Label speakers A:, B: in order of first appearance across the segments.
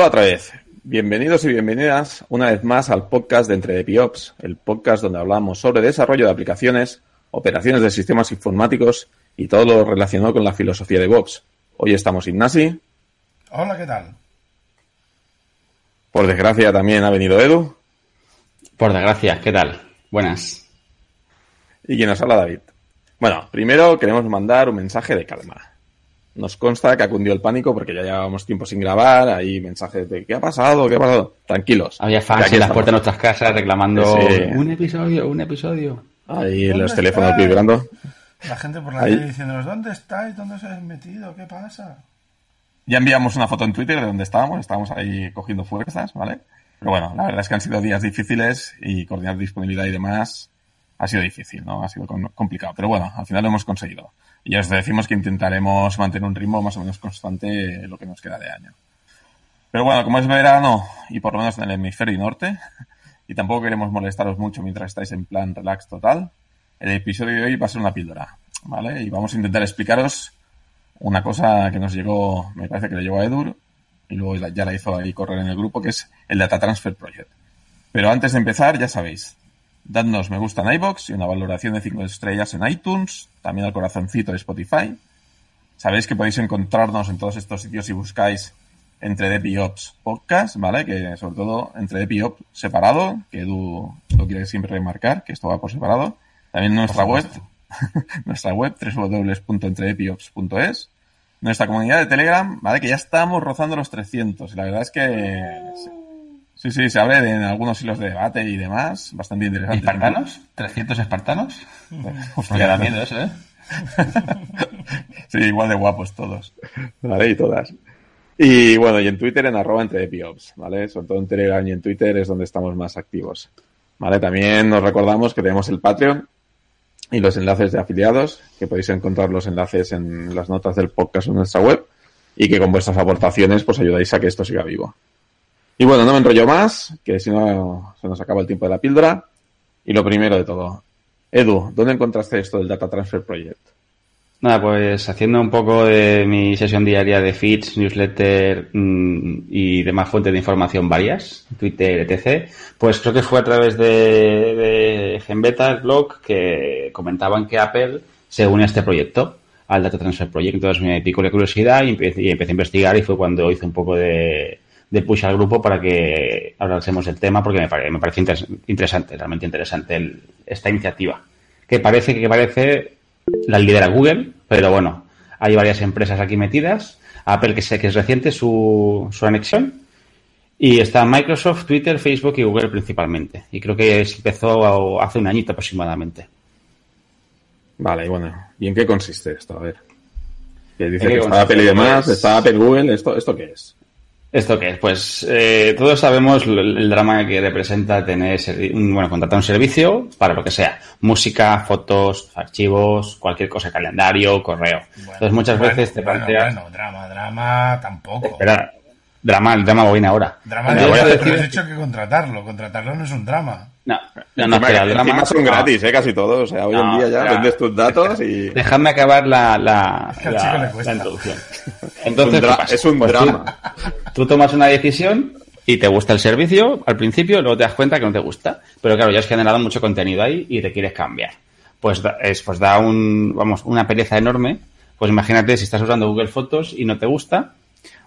A: Hola otra vez. Bienvenidos y bienvenidas una vez más al podcast de Entre Piops, el podcast donde hablamos sobre desarrollo de aplicaciones, operaciones de sistemas informáticos y todo lo relacionado con la filosofía de DevOps. Hoy estamos Ignasi.
B: Hola, ¿qué tal?
A: Por desgracia también ha venido Edu.
C: Por desgracia, ¿qué tal? Buenas.
A: Y quien nos habla David. Bueno, primero queremos mandar un mensaje de calma. Nos consta que ha cundido el pánico porque ya llevábamos tiempo sin grabar, hay mensajes de ¿qué ha pasado? ¿qué ha pasado? Tranquilos.
C: Había fans en las puertas de nuestras casas reclamando un episodio, un episodio.
A: Ahí los teléfonos vibrando.
B: La gente por la calle diciéndonos ¿dónde estáis? ¿Dónde os habéis metido? ¿Qué pasa?
A: Ya enviamos una foto en Twitter de donde estábamos, estábamos ahí cogiendo fuerzas, ¿vale? Pero bueno, la verdad es que han sido días difíciles y coordinar disponibilidad y demás ha sido difícil, ¿no? Ha sido complicado. Pero bueno, al final lo hemos conseguido. Y os decimos que intentaremos mantener un ritmo más o menos constante lo que nos queda de año. Pero bueno, como es verano y por lo menos en el hemisferio norte, y tampoco queremos molestaros mucho mientras estáis en plan relax total, el episodio de hoy va a ser una píldora, ¿vale? Y vamos a intentar explicaros una cosa que nos llegó, me parece que le llegó a Edur, y luego ya la hizo ahí correr en el grupo, que es el Data Transfer Project. Pero antes de empezar, ya sabéis, dadnos me gusta en iBox y una valoración de 5 estrellas en iTunes, también al corazoncito de Spotify. Sabéis que podéis encontrarnos en todos estos sitios si buscáis entre DevOps Podcast, ¿vale? Que sobre todo entre DevOps separado, que Edu lo quiere siempre remarcar, que esto va por separado. También nuestra web, nuestra web, www.entredepiops.es. Nuestra comunidad de Telegram, ¿vale? Que ya estamos rozando los 300. Y la verdad es que Sí, sí, se habla de en algunos hilos de debate y demás, bastante interesante.
C: ¿Espartanos? ¿300 espartanos? Hostia, da miedo eso, ¿eh?
A: sí, igual de guapos todos. Vale, y todas. Y bueno, y en Twitter en arroba entre Piops, ¿vale? Sobre todo en Telegram y en Twitter es donde estamos más activos. ¿Vale? También nos recordamos que tenemos el Patreon y los enlaces de afiliados, que podéis encontrar los enlaces en las notas del podcast en nuestra web y que con vuestras aportaciones pues ayudáis a que esto siga vivo. Y bueno, no me enrollo más, que si no se nos acaba el tiempo de la píldora. Y lo primero de todo, Edu, ¿dónde encontraste esto del Data Transfer Project?
C: Nada, pues haciendo un poco de mi sesión diaria de feeds, newsletter mm, y demás fuentes de información varias, Twitter, etc., pues creo que fue a través de, de Genbeta, el blog, que comentaban que Apple se une a este proyecto, al Data Transfer Project. Entonces me picó la curiosidad y empecé, y empecé a investigar y fue cuando hice un poco de, de push al grupo para que hablásemos del tema porque me, parece, me parece interesante, realmente interesante esta iniciativa. Que parece que parece la lidera Google, pero bueno, hay varias empresas aquí metidas. Apple, que sé que es reciente su, su anexión. Y está Microsoft, Twitter, Facebook y Google principalmente. Y creo que empezó hace un añito aproximadamente.
A: Vale, y bueno, ¿y en qué consiste esto? A ver. Que dice que está Apple y demás, pues está Apple, Google, ¿esto, ¿esto qué es?
C: ¿Esto qué es? Pues eh, todos sabemos el, drama que representa tener, bueno, contratar un servicio para lo que sea. Música, fotos, archivos, cualquier cosa, calendario, correo. Entonces muchas veces te planteas...
B: Bueno, drama, drama tampoco.
C: Espera, drama, el drama viene ahora.
B: Drama, no, voy a decir... has dicho que contratarlo. Contratarlo no es un drama.
C: No, no, no, espera,
A: el drama... son gratis, ¿eh? Casi todos. O sea, hoy en día ya vendes tus datos y...
C: Dejadme acabar la, la, la, la introducción. Entonces,
A: es un, pues drama.
C: Tú, tomas una decisión y te gusta el servicio al principio, luego te das cuenta que no te gusta. Pero claro, ya has generado mucho contenido ahí y te quieres cambiar. Pues, es, pues da un, vamos, una pereza enorme. Pues imagínate si estás usando Google Fotos y no te gusta,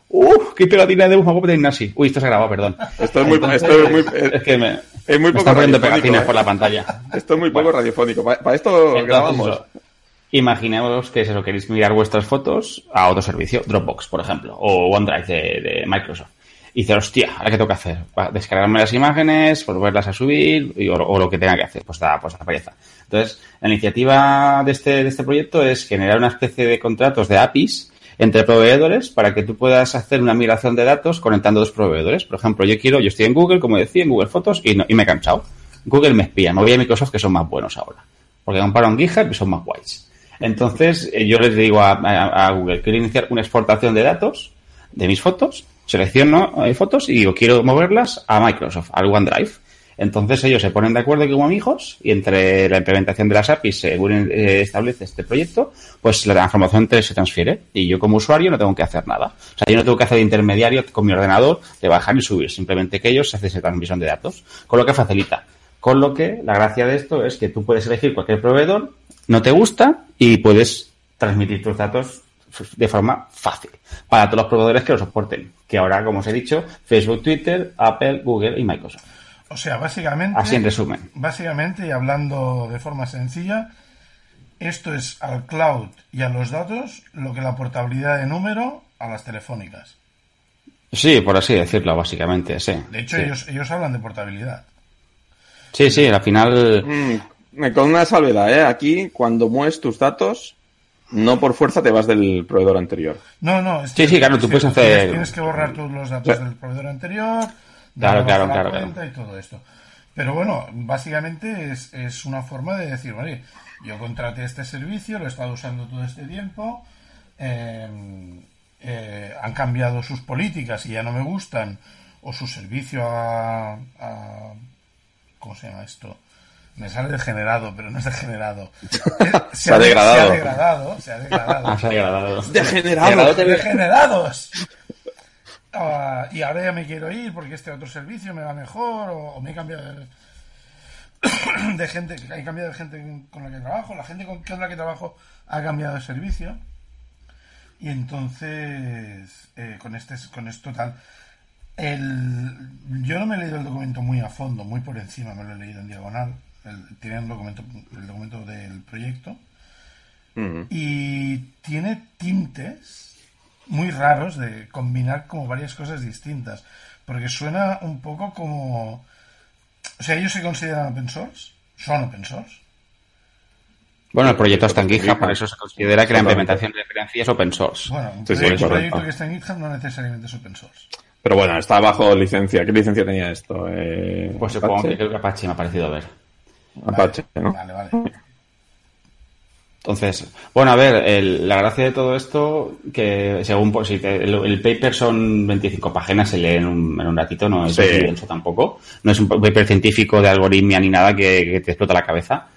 C: ¡Uf! ¡Qué pegatina de un de Ignasi! Uy, esto se ha grabado, perdón.
A: Esto es muy, esto es muy,
C: es que me,
A: es muy poco
C: pegatinas ¿eh? por la pantalla.
A: Esto es muy poco radiofónico. Para, esto grabamos.
C: Imaginemos que si lo queréis mirar vuestras fotos a otro servicio, Dropbox, por ejemplo, o OneDrive de, Microsoft. Y dice, hostia, ¿ahora qué tengo que hacer? Descargarme las imágenes, volverlas a subir o, lo que tenga que hacer. Pues da, pues da pereza. Entonces, la iniciativa de este, de este proyecto es generar una especie de contratos de APIs entre proveedores para que tú puedas hacer una migración de datos conectando dos proveedores. Por ejemplo, yo quiero, yo estoy en Google, como decía, en Google Fotos y, y me he cansado. Google me espía, me voy a Microsoft que son más buenos ahora. Porque comparo en GitHub y son más guays. Entonces, eh, yo les digo a, Google, quiero iniciar una exportación de datos de mis fotos, selecciono eh, fotos y digo, quiero moverlas a Microsoft, al OneDrive. Entonces ellos se ponen de acuerdo como amigos y entre la implementación de las APIs, según eh, establece este proyecto, pues la información se transfiere y yo como usuario no tengo que hacer nada. O sea, yo no tengo que hacer intermediario con mi ordenador de bajar y subir, simplemente que ellos hacen esa transmisión de datos, con lo que facilita. Con lo que la gracia de esto es que tú puedes elegir cualquier proveedor, no te gusta y puedes transmitir tus datos de forma fácil para todos los proveedores que lo soporten. Que ahora, como os he dicho, Facebook, Twitter, Apple, Google y Microsoft.
B: O sea, básicamente.
C: Así en resumen.
B: Básicamente, y hablando de forma sencilla, esto es al cloud y a los datos lo que la portabilidad de número a las telefónicas.
C: Sí, por así decirlo, básicamente, sí.
B: De hecho,
C: Sí.
B: ellos, ellos hablan de portabilidad.
C: Sí, sí, al final.
A: Mm, con una salvedad, ¿eh? Aquí, cuando mueves tus datos, no por fuerza te vas del proveedor anterior.
B: No, no. Es
C: Sí, sí, claro, tú puedes hacer-
B: Tienes, tienes que borrar todos los datos del proveedor anterior.
C: Claro, claro, claro,
B: cuenta y todo esto. Pero bueno, básicamente es, es una forma de decir, vale, yo contraté este servicio, lo he estado usando todo este tiempo, eh, eh, han cambiado sus políticas y ya no me gustan, o su servicio a, a- ¿cómo se llama esto? Me sale degenerado, pero no es degenerado.
A: Se ha degradado.
B: Se ha degradado, se ha degradado.
C: Ah, se ha.
A: ¡Degenerado!
B: ¡Degenerados! Ah, y ahora ya me quiero ir porque este otro servicio me va mejor o, o me he cambiado de, de gente, he cambiado de gente con la que trabajo, la gente con, con la que trabajo ha cambiado de servicio y entonces eh, con este con esto tal el, yo no me he leído el documento muy a fondo, muy por encima, me lo he leído en diagonal, el, tiene el documento, el documento del proyecto y tiene tintes muy raros de combinar como varias cosas distintas. Porque suena un poco como... O sea, ellos se consideran open source, son open source.
C: Bueno, el proyecto está en GitHub, por eso se considera que la implementación de referencia es open source.
B: Bueno, un,
A: Sí, sí,
B: proyecto,
A: correcto.
B: proyecto que está en GitHub no necesariamente es open source.
A: Pero bueno, está bajo licencia. ¿Qué licencia tenía esto? Eh,
C: Pues supongo que creo que Apache me ha parecido ver.
A: Apache, ¿no?
B: Vale, vale.
C: Entonces, bueno, a ver, el- la gracia de todo esto, que según pues, si te- el, el paper son 25 páginas, se lee en un, en un ratito, no es
A: Sí.
C: denso tampoco. No es un paper científico de algoritmia ni nada que, que te explota la cabeza.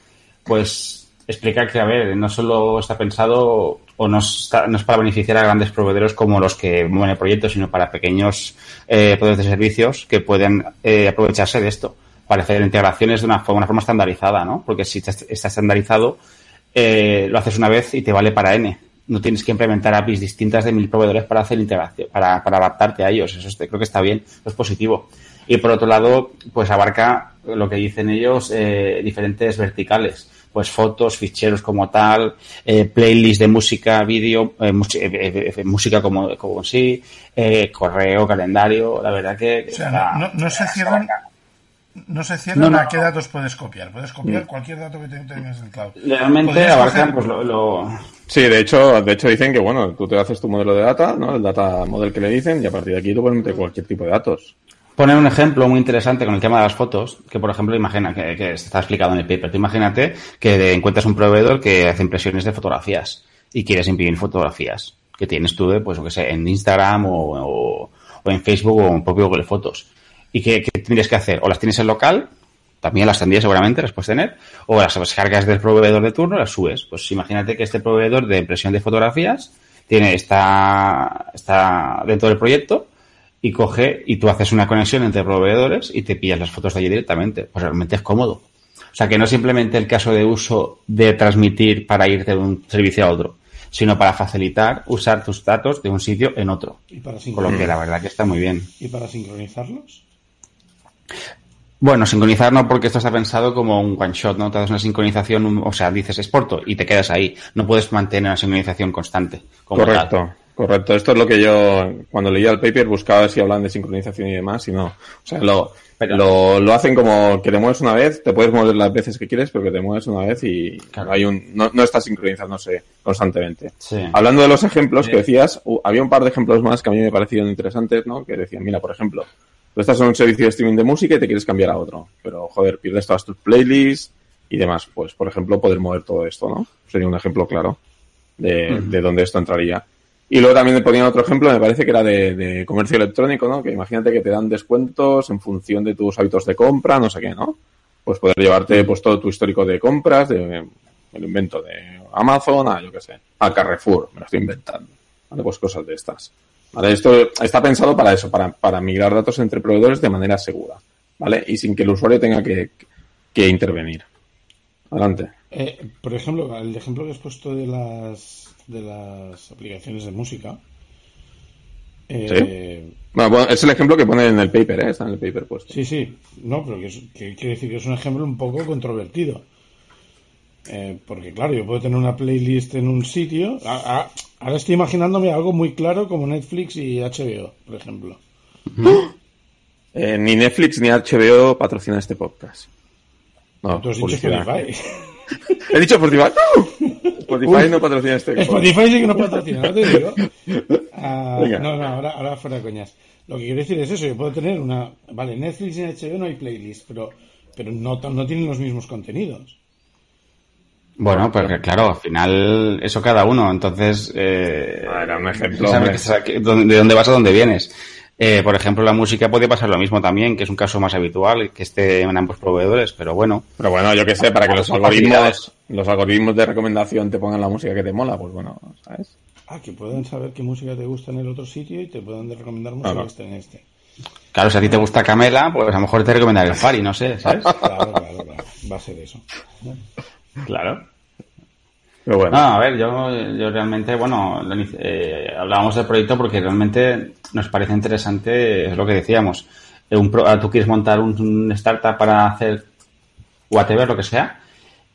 C: Pues explica que, a ver, no solo está pensado o no, está- no es para beneficiar a grandes proveedores como los que mueven el proyecto, sino para pequeños eh, proveedores de servicios que pueden eh, aprovecharse de esto para hacer integraciones de una forma, una forma estandarizada, ¿no? Porque si está estandarizado, eh, lo haces una vez y te vale para N. No tienes que implementar APIs distintas de mil proveedores para hacer integración, para, para adaptarte a ellos. Eso creo que está bien, eso es positivo. Y por otro lado, pues abarca lo que dicen ellos, eh, diferentes verticales. Pues fotos, ficheros como tal, eh, playlist de música, vídeo, eh, eh, eh, eh, música como, como sí, eh, correo, calendario. La verdad que.
B: O sea, no- no se cierran... No se cierran
C: No, no,
B: a qué datos puedes copiar. Puedes copiar cualquier dato que te- tengas en cloud.
C: Realmente abarcan pues lo- lo,
A: Sí, de hecho, de hecho dicen que bueno, tú te haces tu modelo de data, ¿no? El data model que le dicen, y a partir de aquí tú puedes meter cualquier tipo de datos.
C: Poner un ejemplo muy interesante con el tema de las fotos, que por ejemplo, imagina que, que está explicado en el paper. Tú imagínate que encuentras un proveedor que hace impresiones de fotografías y quieres imprimir fotografías que tienes tú de, pues, lo que sé, en Instagram o, o- o en Facebook o en propio Google Fotos. ¿Y qué, qué tendrías que hacer? O las tienes en local, también las tendrías seguramente, las puedes tener, o las descargas del proveedor de turno las subes. Pues imagínate que este proveedor de impresión de fotografías tiene, está, está dentro del proyecto y coge y tú haces una conexión entre proveedores y te pillas las fotos de allí directamente. Pues realmente es cómodo. O sea que no es simplemente el caso de uso de transmitir para ir de un servicio a otro, sino para facilitar usar tus datos de un sitio en otro.
D: ¿Y para,
C: Con lo que la verdad que está muy bien.
D: ¿Y para sincronizarlos?
C: Bueno, sincronizar no porque esto está pensado como un one shot, ¿no? Te das una sincronización, o sea, dices exporto y te quedas ahí. No puedes mantener una sincronización constante. como tal.
A: Correcto, correcto. Esto es lo que yo, cuando leía el paper, buscaba si hablan de sincronización y demás, y no. O sea, lo,
C: Pero-
A: lo, lo hacen como que te mueves una vez, te puedes mover las veces que quieres, pero que te mueves una vez y
C: Claro.
A: hay un, no, no estás sincronizándose constantemente.
C: Sí.
A: Hablando de los ejemplos que decías, había un par de ejemplos más que a mí me parecieron interesantes, ¿no? Que decían, mira, por ejemplo, tú estás en un servicio de streaming de música y te quieres cambiar a otro, pero joder, pierdes todas tus playlists y demás. Pues, por ejemplo, poder mover todo esto, ¿no? Sería un ejemplo claro de, de dónde esto entraría. Y luego también le ponían otro ejemplo, me parece que era de, de, comercio electrónico, ¿no? Que imagínate que te dan descuentos en función de tus hábitos de compra, no sé qué, ¿no? Pues poder llevarte pues todo tu histórico de compras, de el invento de Amazon, a yo qué sé, a Carrefour, me lo estoy inventando. ¿Vale? Pues cosas de estas. ¿Vale? Esto está pensado para eso, para, para migrar datos entre proveedores de manera segura, ¿vale? Y sin que el usuario tenga que, que intervenir. Adelante.
B: Eh, por ejemplo, el ejemplo que has puesto de las de las aplicaciones de música.
A: Eh, ¿Sí? Bueno, es el ejemplo que pone en el paper, ¿eh? está en el paper puesto.
B: Sí, sí, no, pero que, es, que quiere decir que es un ejemplo un poco controvertido. Eh, porque claro, yo puedo tener una playlist en un sitio. A, a, ahora estoy imaginándome algo muy claro como Netflix y HBO, por ejemplo.
A: Eh, ni Netflix ni HBO patrocinan este podcast.
B: No, Tú has dicho Spotify.
A: He dicho Spotify. Spotify no patrocina este podcast.
B: Spotify sí que no patrocina, no te digo. Ah, no, no, ahora, ahora fuera coñas. Lo que quiero decir es eso, yo puedo tener una... Vale, Netflix y HBO no hay playlist, pero, pero no, no tienen los mismos contenidos.
C: Bueno, pues claro, al final eso cada uno. Entonces, eh,
A: Era un ejemplo.
C: de dónde vas a dónde vienes. Eh, por ejemplo, la música puede pasar lo mismo también, que es un caso más habitual, que esté en ambos proveedores, pero bueno.
A: Pero bueno, yo que sé, para que los algoritmos, los algoritmos de recomendación te pongan la música que te mola, pues bueno, ¿sabes?
B: Ah, que pueden saber qué música te gusta en el otro sitio y te pueden recomendar música
A: Claro.
B: que esté en este.
C: Claro, si a ti te gusta Camela, pues a lo mejor te recomendaré el Fari, no sé, ¿sabes?
B: Claro, claro, claro. Va a ser eso.
C: Claro.
A: Pero bueno.
C: No, a ver, yo, yo realmente, bueno, eh, hablábamos del proyecto porque realmente nos parece interesante, es lo que decíamos. eh, Un pro- ah, tú quieres montar un, un startup para hacer whatever, lo que sea,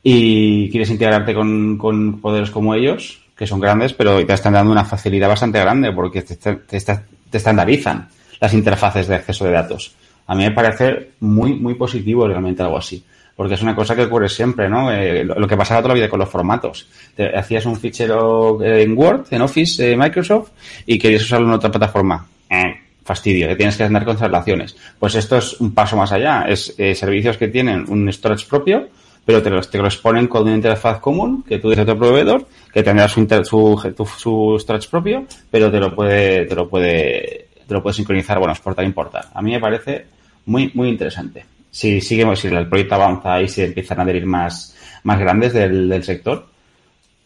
C: y quieres integrarte con, con poderes como ellos, que son grandes, pero te están dando una facilidad bastante grande porque te, te, te esta- te estandarizan las interfaces de acceso de datos. A mí me parece muy, muy positivo realmente algo así. Porque es una cosa que ocurre siempre, ¿no? Eh, lo, que pasaba toda la vida con los formatos. Te hacías un fichero eh, en Word, en Office, eh, Microsoft, y querías usarlo en otra plataforma. Eh, fastidio, que tienes que andar con traslaciones. Pues esto es un paso más allá. Es servicios que tienen un storage propio, pero te los, te los ponen con una interfaz común que tú desde otro proveedor, que tendrá su, inter- su storage propio, pero te lo puede, te lo puede, te lo puede sincronizar, bueno, exportar, importar. A mí me parece muy, muy interesante. Si seguimos, si el proyecto avanza y se empiezan a adherir más, más grandes del, del sector,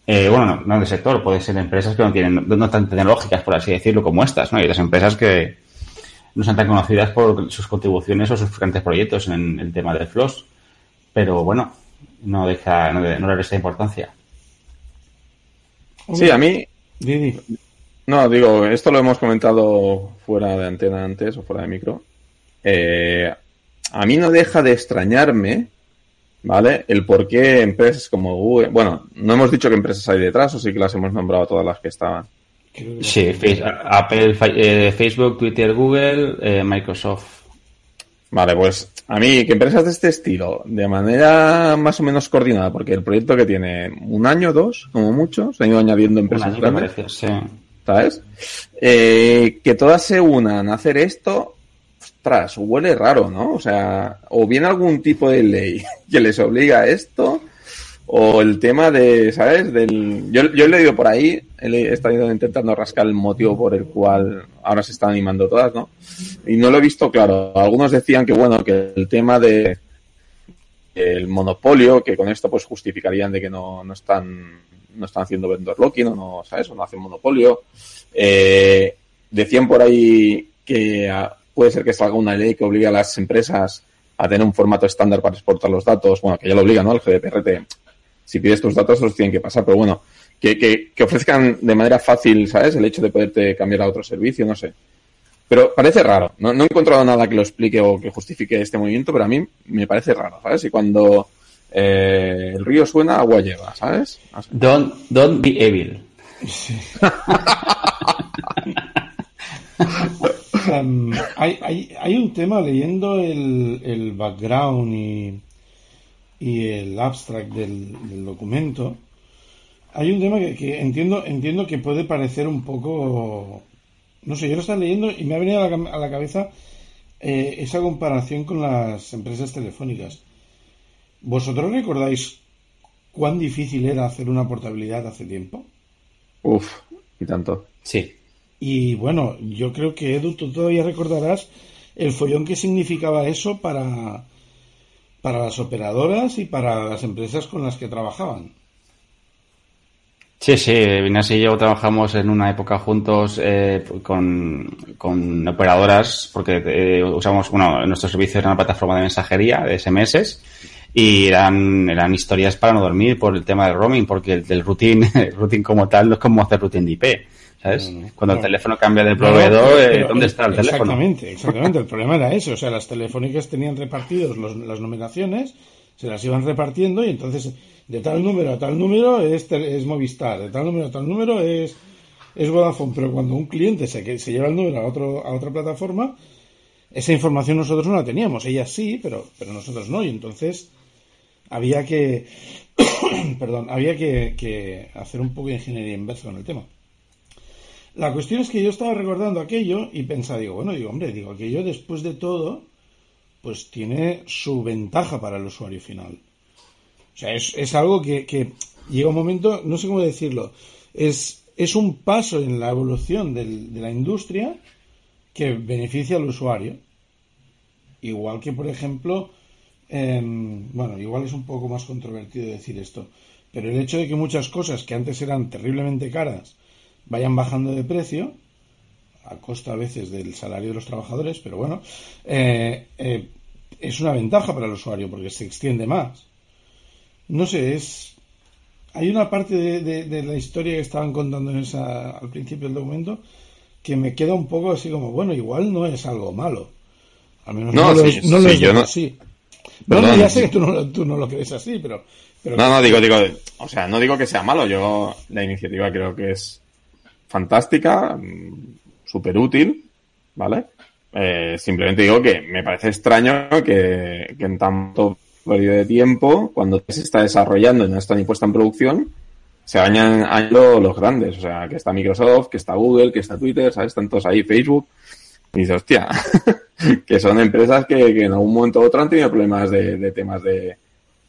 C: eh, bueno, no, no del sector, puede ser empresas que no tienen, no, no tan tecnológicas, por así decirlo, como estas, ¿no? Y las empresas que no son tan conocidas por sus contribuciones o sus grandes proyectos en el tema del FLOS. Pero bueno, no deja, no, de- no le resta importancia.
A: Sí, a mí,
B: Didi.
A: no, digo, esto lo hemos comentado fuera de antena antes o fuera de micro. Eh, a mí no deja de extrañarme, ¿vale? El por qué empresas como Google, bueno, no hemos dicho qué empresas hay detrás, o sí que las hemos nombrado todas las que estaban.
B: Que
C: Sí, Apple, eh, Facebook, Twitter, Google, eh, Microsoft.
A: Vale, pues a mí que empresas de este estilo, de manera más o menos coordinada, porque el proyecto que tiene un año, dos, como mucho, se han ido añadiendo empresas grandes.
C: parece, sí.
A: ¿sabes? Eh, que todas se unan a hacer esto, ostras, huele raro, ¿no? O sea, o viene algún tipo de ley que les obliga a esto, o el tema de, ¿sabes? Del, yo, he leído por ahí, he, estado intentando rascar el motivo por el cual ahora se están animando todas, ¿no? Y no lo he visto claro. Algunos decían que, bueno, que el tema de el monopolio, que con esto pues justificarían de que no, no están no están haciendo vendor locking o no, ¿sabes? O no hacen monopolio. Eh, decían por ahí que puede ser que salga una ley que obligue a las empresas a tener un formato estándar para exportar los datos. Bueno, que ya lo obliga, ¿no? El GDPR te- si pides tus datos los tienen que pasar, pero bueno, que, que, que ofrezcan de manera fácil, ¿sabes? El hecho de poderte cambiar a otro servicio, no sé. Pero parece raro. No, no he encontrado nada que lo explique o que justifique este movimiento, pero a mí me parece raro, ¿sabes? Y cuando eh, el río suena, agua lleva, ¿sabes?
C: Don't, don't be evil.
B: Um, hay, hay, hay un tema leyendo el, el background y, y el abstract del, del documento. Hay un tema que, que entiendo, entiendo que puede parecer un poco. No sé, yo lo estaba leyendo y me ha venido a la, cam- a la cabeza eh, esa comparación con las empresas telefónicas. ¿Vosotros recordáis cuán difícil era hacer una portabilidad hace tiempo?
A: Uf, y tanto.
C: Sí.
B: Y bueno, yo creo que Edu, tú todavía recordarás el follón que significaba eso para, para las operadoras y para las empresas con las que trabajaban.
C: Sí, sí, Inés y yo trabajamos en una época juntos eh, con, con, operadoras porque eh, usamos, bueno, nuestro servicio era una plataforma de mensajería de SMS y eran, eran historias para no dormir por el tema del roaming porque el, del routine, el routine como tal no es como hacer routine de IP. ¿Sabes? Cuando el teléfono cambia de proveedor, eh, ¿dónde está el teléfono?
B: Exactamente, exactamente. El problema era eso. O sea, las telefónicas tenían repartidos los, las nominaciones, se las iban repartiendo y entonces de tal número a tal número es, es Movistar, de tal número a tal número es, es Vodafone. Pero cuando un cliente se, se lleva el número a, otro, a otra plataforma, esa información nosotros no la teníamos. Ella sí, pero, pero nosotros no. Y entonces había que, perdón, había que, que hacer un poco de ingeniería inversa con el tema. La cuestión es que yo estaba recordando aquello y pensaba, digo, bueno, digo, hombre, digo, aquello después de todo, pues tiene su ventaja para el usuario final. O sea, es, es algo que, llega un momento, no sé cómo decirlo, es, es un paso en la evolución de la industria que beneficia al usuario. Igual que, por ejemplo, eh, bueno, igual es un poco más controvertido decir esto, pero el hecho de que muchas cosas que antes eran terriblemente caras, vayan bajando de precio, a costa a veces del salario de los trabajadores, pero bueno, eh, eh, es una ventaja para el usuario porque se extiende más. No sé, es. Hay una parte de, de, de la historia que estaban contando en esa, al principio del documento que me queda un poco así como, bueno, igual no es algo malo. Al menos no, no sí, lo, no sí, lo yo no... así. No, no, ya sé que tú no, tú no lo crees así, pero, pero.
A: No, no, digo, digo, o sea, no digo que sea malo. Yo la iniciativa creo que es fantástica, súper útil, ¿vale? Eh, simplemente digo que me parece extraño que, que en tanto periodo de tiempo, cuando se está desarrollando y no está ni puesta en producción, se vayan añadiendo los grandes. O sea, que está Microsoft, que está Google, que está Twitter, ¿sabes? Están todos ahí, Facebook. Y dices, hostia, que son empresas que, en algún momento u otro han tenido problemas de, de temas de,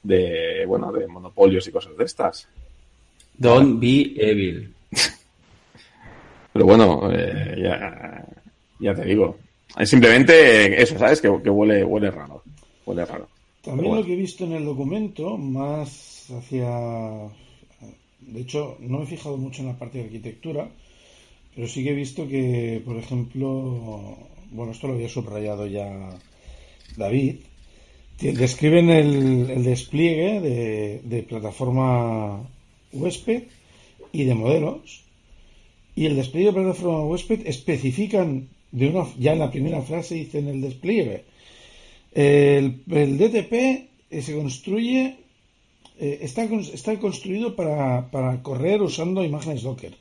A: de, bueno, de monopolios y cosas de estas.
C: Don't be evil.
A: Pero bueno, eh, ya, ya te digo. Es simplemente eso, ¿sabes? Que, que huele, huele raro. Huele raro.
B: También bueno. lo que he visto en el documento, más hacia... De hecho, no me he fijado mucho en la parte de arquitectura, pero sí que he visto que, por ejemplo, bueno, esto lo había subrayado ya David, describen el, el despliegue de, de, plataforma huésped y de modelos, y el despliegue de plataforma huésped especifican de una, ya en la primera frase dicen el despliegue. El, el DTP se construye, eh, está, está construido para, para, correr usando imágenes Docker.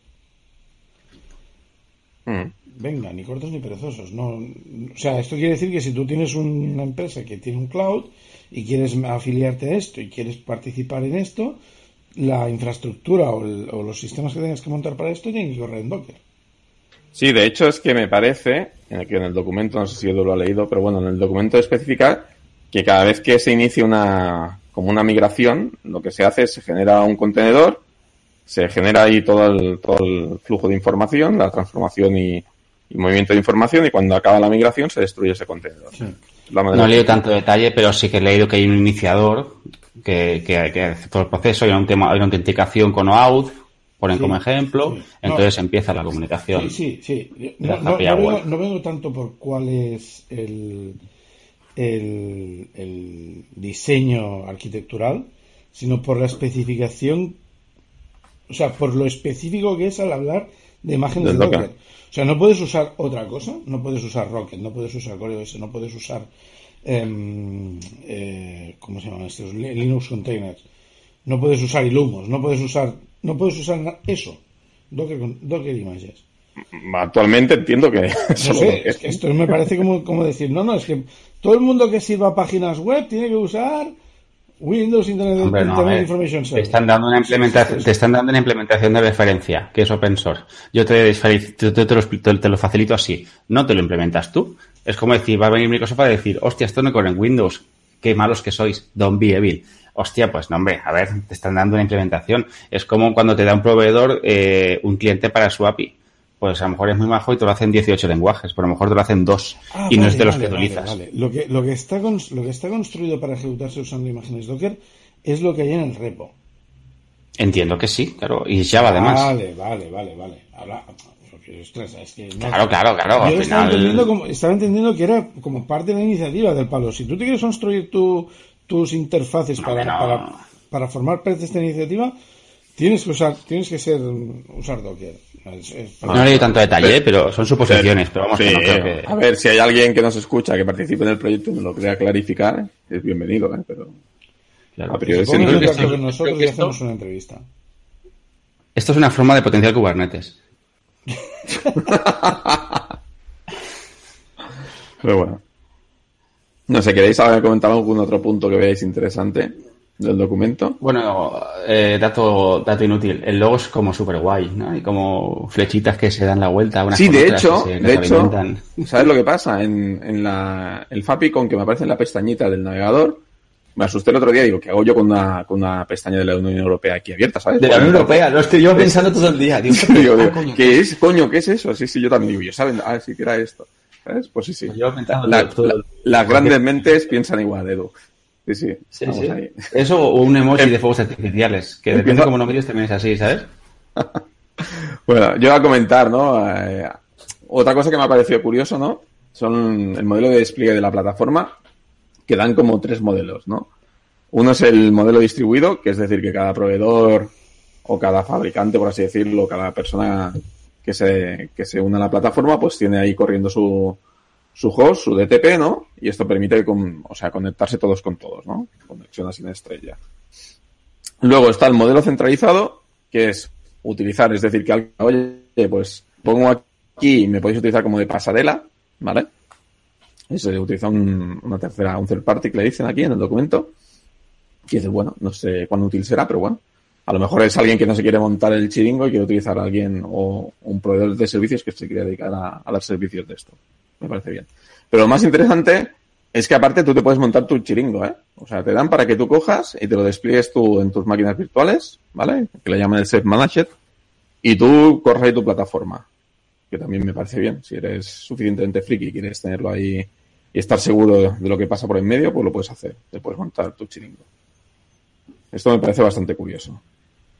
B: Mm. Venga, ni cortos ni perezosos. No, o sea, esto quiere decir que si tú tienes una empresa que tiene un cloud y quieres afiliarte a esto y quieres participar en esto, la infraestructura o, el, o los sistemas que tengas que montar para esto tienen que correr en Docker.
A: Sí, de hecho es que me parece, que en el documento, no sé si Edu lo ha leído, pero bueno, en el documento especifica que cada vez que se inicia una, como una migración, lo que se hace es se genera un contenedor, se genera ahí todo el, todo el flujo de información, la transformación y, y, movimiento de información, y cuando acaba la migración se destruye ese contenedor. Sí.
C: No he leído tanto detalle, pero sí que he leído que hay un iniciador que, que, que hace todo el proceso, hay, un tema, hay una autenticación con OAuth, ponen sí, como ejemplo, sí. entonces no, empieza la comunicación.
B: Sí, sí, sí. No, no, vengo, no, vengo, tanto por cuál es el, el, el, diseño arquitectural, sino por la especificación, o sea, por lo específico que es al hablar de imágenes de. Docker. O sea, no puedes usar otra cosa, no puedes usar Rocket, no puedes usar CoreOS, no puedes usar, eh, eh, ¿cómo se llaman estos? Linux Containers. No puedes usar Illumos, no puedes usar no puedes usar eso. Docker, Docker Images.
A: Actualmente entiendo que.
B: No sé, es que esto me parece como, como decir, no, no, es que todo el mundo que sirva páginas web tiene que usar Windows Internet,
C: Hombre, no, Internet Information Service. Te están, dando una implementación, te están dando una implementación de referencia, que es open source. Yo te, te, te, lo, te, lo, facilito así. No te lo implementas tú. Es como decir, va a venir Microsoft a decir, hostia, esto no corre en Windows qué malos que sois, don't be evil. Hostia, pues no, hombre, a ver, te están dando una implementación. Es como cuando te da un proveedor eh, un cliente para su API. Pues a lo mejor es muy majo y te lo hacen 18 lenguajes, pero a lo mejor te lo hacen dos
B: Ah,
C: y no es de los
B: vale,
C: que
B: vale,
C: utilizas.
B: Lo, que, lo, que está lo que está construido para ejecutarse usando imágenes Docker es lo que hay en el repo.
C: Entiendo que sí, claro. Y Java además.
B: Vale, vale, vale, vale. Porque, ostras, es que no-
C: Claro, claro, claro.
B: Yo estaba, entendiendo
C: final.
B: como, estaba entendiendo que era como parte de la iniciativa del palo. Si tú te quieres construir tu- tus interfaces
C: No,
B: para,
C: no.
B: para, para formar parte de esta iniciativa, tienes que usar, tienes que ser usar Docker. Es- es-
C: No he leído tanto detalle, pero son suposiciones. Pero vamos,
A: Sí,
C: que no creo que.
A: A ver, si hay alguien que nos escucha, que participe en el proyecto y nos lo crea clarificar, es bienvenido, ¿eh? Pero
C: Claro.
A: a priori
B: en
A: siento que
B: nosotros
D: que
B: hacemos una entrevista.
C: Esto es una forma de potenciar Kubernetes.
A: Pero bueno. No sé, ¿queréis ahora comentar algún otro punto que veáis interesante del documento?
C: Bueno, eh, dato, dato inútil. El logo es como super guay, ¿no? Y como flechitas que se dan la vuelta. Unas
A: Sí, de hecho,
C: que se
A: de hecho. ¿sabes lo que pasa? En, en la, el Fapicon que me aparece en la pestañita del navegador, me asusté el otro día, digo, ¿qué hago yo con una, con una pestaña de la Unión Europea aquí abierta, ¿sabes?
C: De la Unión Europea, lo estoy yo pensando todo el día. Digo,
A: digo,
C: ah,
A: digo. ¿qué es? Coño, ¿qué es eso? Sí, sí, yo también digo, yo saben, ah, sí que era esto. ¿Sabes? Pues sí, sí.
C: Yo
A: La- la- las grandes mentes piensan igual, Edu. Sí, sí.
C: Sí,
A: Vamos
C: sí.
A: ahí.
C: Eso o un emoji de fuegos artificiales, que depende cómo lo mires también es así, ¿sabes?
A: Bueno, yo voy a comentar, ¿no? Eh, otra cosa que me ha parecido curioso, ¿no? Son el modelo de despliegue de la plataforma, que dan como tres modelos, ¿no? Uno es el modelo distribuido, que es decir, que cada proveedor o cada fabricante, por así decirlo, cada persona que se, que se une a la plataforma, pues tiene ahí corriendo su, su host, su DTP, ¿no? Y esto permite con, o sea, conectarse todos con todos, ¿no? Conexión así en estrella. Luego está el modelo centralizado, que es utilizar, es decir, que alguien, oye, pues pongo aquí me podéis utilizar como de pasarela, ¿vale? Se utiliza un- una tercera, un third party que le dicen aquí en el documento. Y dices, bueno, no sé cuándo útil será, pero bueno. A lo mejor es alguien que no se quiere montar el chiringo y quiere utilizar a alguien o un proveedor de servicios que se quiere dedicar a, a dar servicios de esto. Me parece bien. Pero lo más interesante es que aparte tú te puedes montar tu chiringo, ¿eh? O sea, te dan para que tú cojas y te lo despliegues tú en tus máquinas virtuales, ¿vale? Que le llaman el Self Managed. Y tú corres tu plataforma. Que también me parece bien. Si eres suficientemente friki y quieres tenerlo ahí y estar seguro de lo que pasa por en medio, pues lo puedes hacer. Te puedes montar tu chiringo. Esto me parece bastante curioso.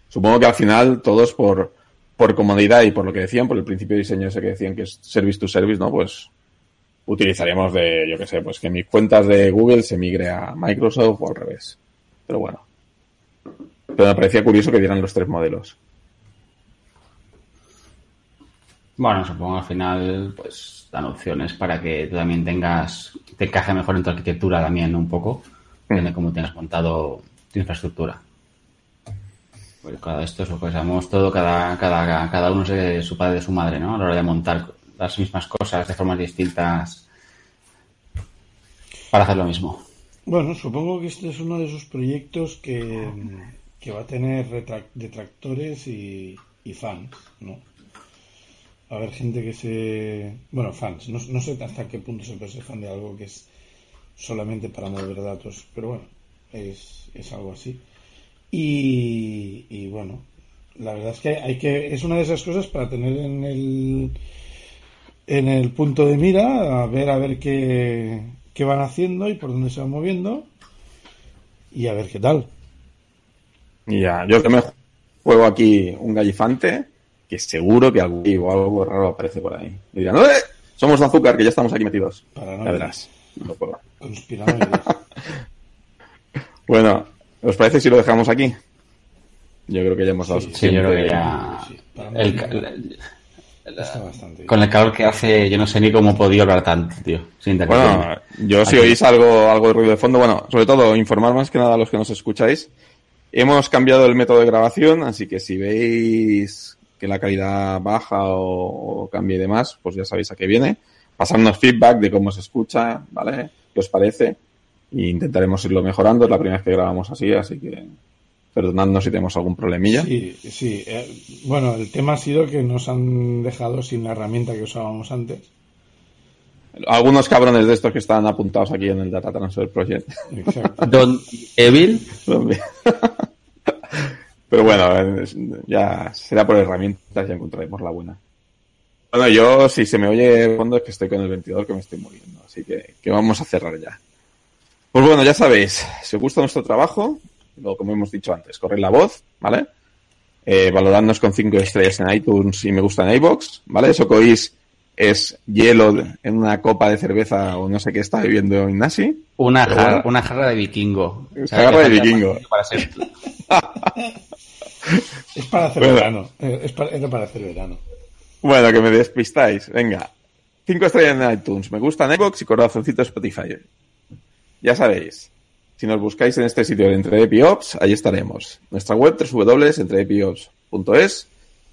A: Supongo que al final todos por, por comodidad y por lo que decían, por el principio de diseño ese que decían que es service to service, ¿no? Pues utilizaríamos de, yo qué sé, pues que mis cuentas de Google se migre a Microsoft o al revés. Pero bueno. Pero me parecía curioso que dieran los tres modelos.
C: Bueno, supongo al final, pues dan opciones para que tú también tengas, te encaje mejor en tu arquitectura también, ¿no? Un poco, depende de cómo tengas montado tu infraestructura. Pues cada esto es lo que sabemos todo, cada, cada, cada uno es su padre de su madre, ¿no? A la hora de montar las mismas cosas de formas distintas para hacer lo mismo.
B: Bueno, supongo que este es uno de esos proyectos que, que va a tener detractores y, y fans, ¿no? A haber gente que se... Bueno, fans. No, no sé hasta qué punto se puede ser fan de algo que es solamente para mover datos, pero bueno, es, es algo así. Y, y bueno, la verdad es que hay que... Es una de esas cosas para tener en el en el punto de mira, a ver a ver qué, qué van haciendo y por dónde se van moviendo y a ver qué tal.
A: Ya, yo que me juego aquí un gallifante, que seguro que algo, o algo raro aparece por ahí. Y dirán, ¡eh! Somos de azúcar, que ya estamos aquí metidos.
B: Para no
A: verás. No puedo. Bueno, ¿os parece si lo dejamos aquí? Yo creo que ya hemos dado
B: Sí,
C: Sí, yo creo que ya...
B: Sí,
C: el
B: Está bastante
C: con el calor que hace, yo no sé ni cómo he podido hablar tanto, tío. Sin.
A: Bueno, yo si
C: Aquí.
A: oís algo, algo de ruido de fondo, bueno, sobre todo informar más que nada a los que nos escucháis. Hemos cambiado el método de grabación, así que si veis que la calidad baja o, o cambie y demás, pues ya sabéis a qué viene. Pasarnos feedback de cómo se escucha, ¿vale? ¿Qué os parece? Y intentaremos irlo mejorando. Es la primera vez que grabamos así, así que perdonadnos si tenemos algún problemilla.
B: Sí, sí. eh, bueno, el tema ha sido que nos han dejado sin la herramienta que usábamos antes.
A: Algunos cabrones de estos que están apuntados aquí en el Data Transfer Project.
D: Exacto.
C: Don Evil.
A: Pero bueno, ya será por herramientas, ya encontraremos la buena. Bueno, yo, si se me oye de fondo, es que estoy con el ventidor que me estoy muriendo. Así que, que vamos a cerrar ya. Pues bueno, ya sabéis, si os gusta nuestro trabajo, como hemos dicho antes, corred la voz, ¿vale? Eh, valoradnos con 5 estrellas en iTunes y me gusta en iBox, ¿vale? Eso que oís es hielo en una copa de cerveza o no sé qué está bebiendo Ignasi.
C: Una, jarra,
A: bueno.
C: una jarra de vikingo.
A: Jarra
C: ¿Sabes?
A: de vikingo.
C: Para ser...
D: Es para hacer
A: Bueno.
D: verano. Eh, Es para, era para hacer verano.
A: Bueno, que me despistáis. Venga. Cinco estrellas en iTunes. Me gusta en iVoox y corazoncito en Spotify. Ya sabéis. Si nos buscáis en este sitio de Entre Epiops, ahí estaremos. Nuestra web www.entreepiops.es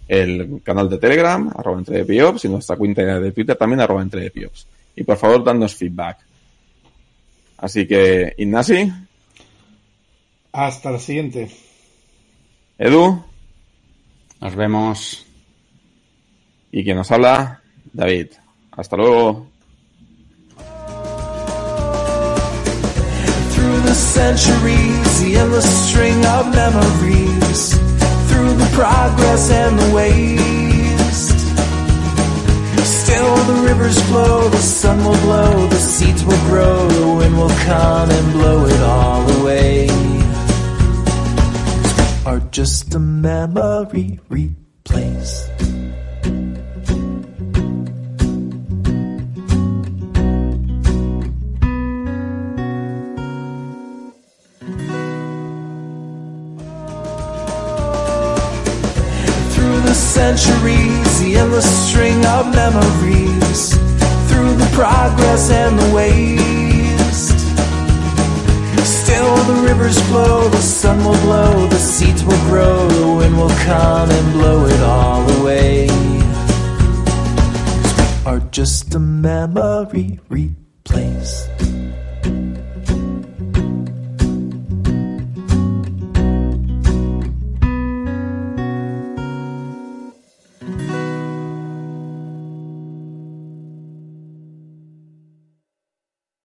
A: el canal de Telegram, arroba Entre y nuestra cuenta de Twitter también, arroba Entre. Y por favor, dadnos feedback. Así que, Ignasi,
D: Hasta la siguiente.
A: Edu,
C: Nos vemos.
A: y quien nos habla, David. Hasta luego.
E: Through the centuries, the endless string of memories. The progress and the waste. Still the rivers flow, the sun will blow, the seeds will grow, the wind will come and blow it all away. Are just a memory replaced. Centuries, the endless string of memories. Through the progress and the waste. Still the rivers flow, the sun will blow, the seeds will grow, the wind will come and blow it all away. Are just a memory replaced.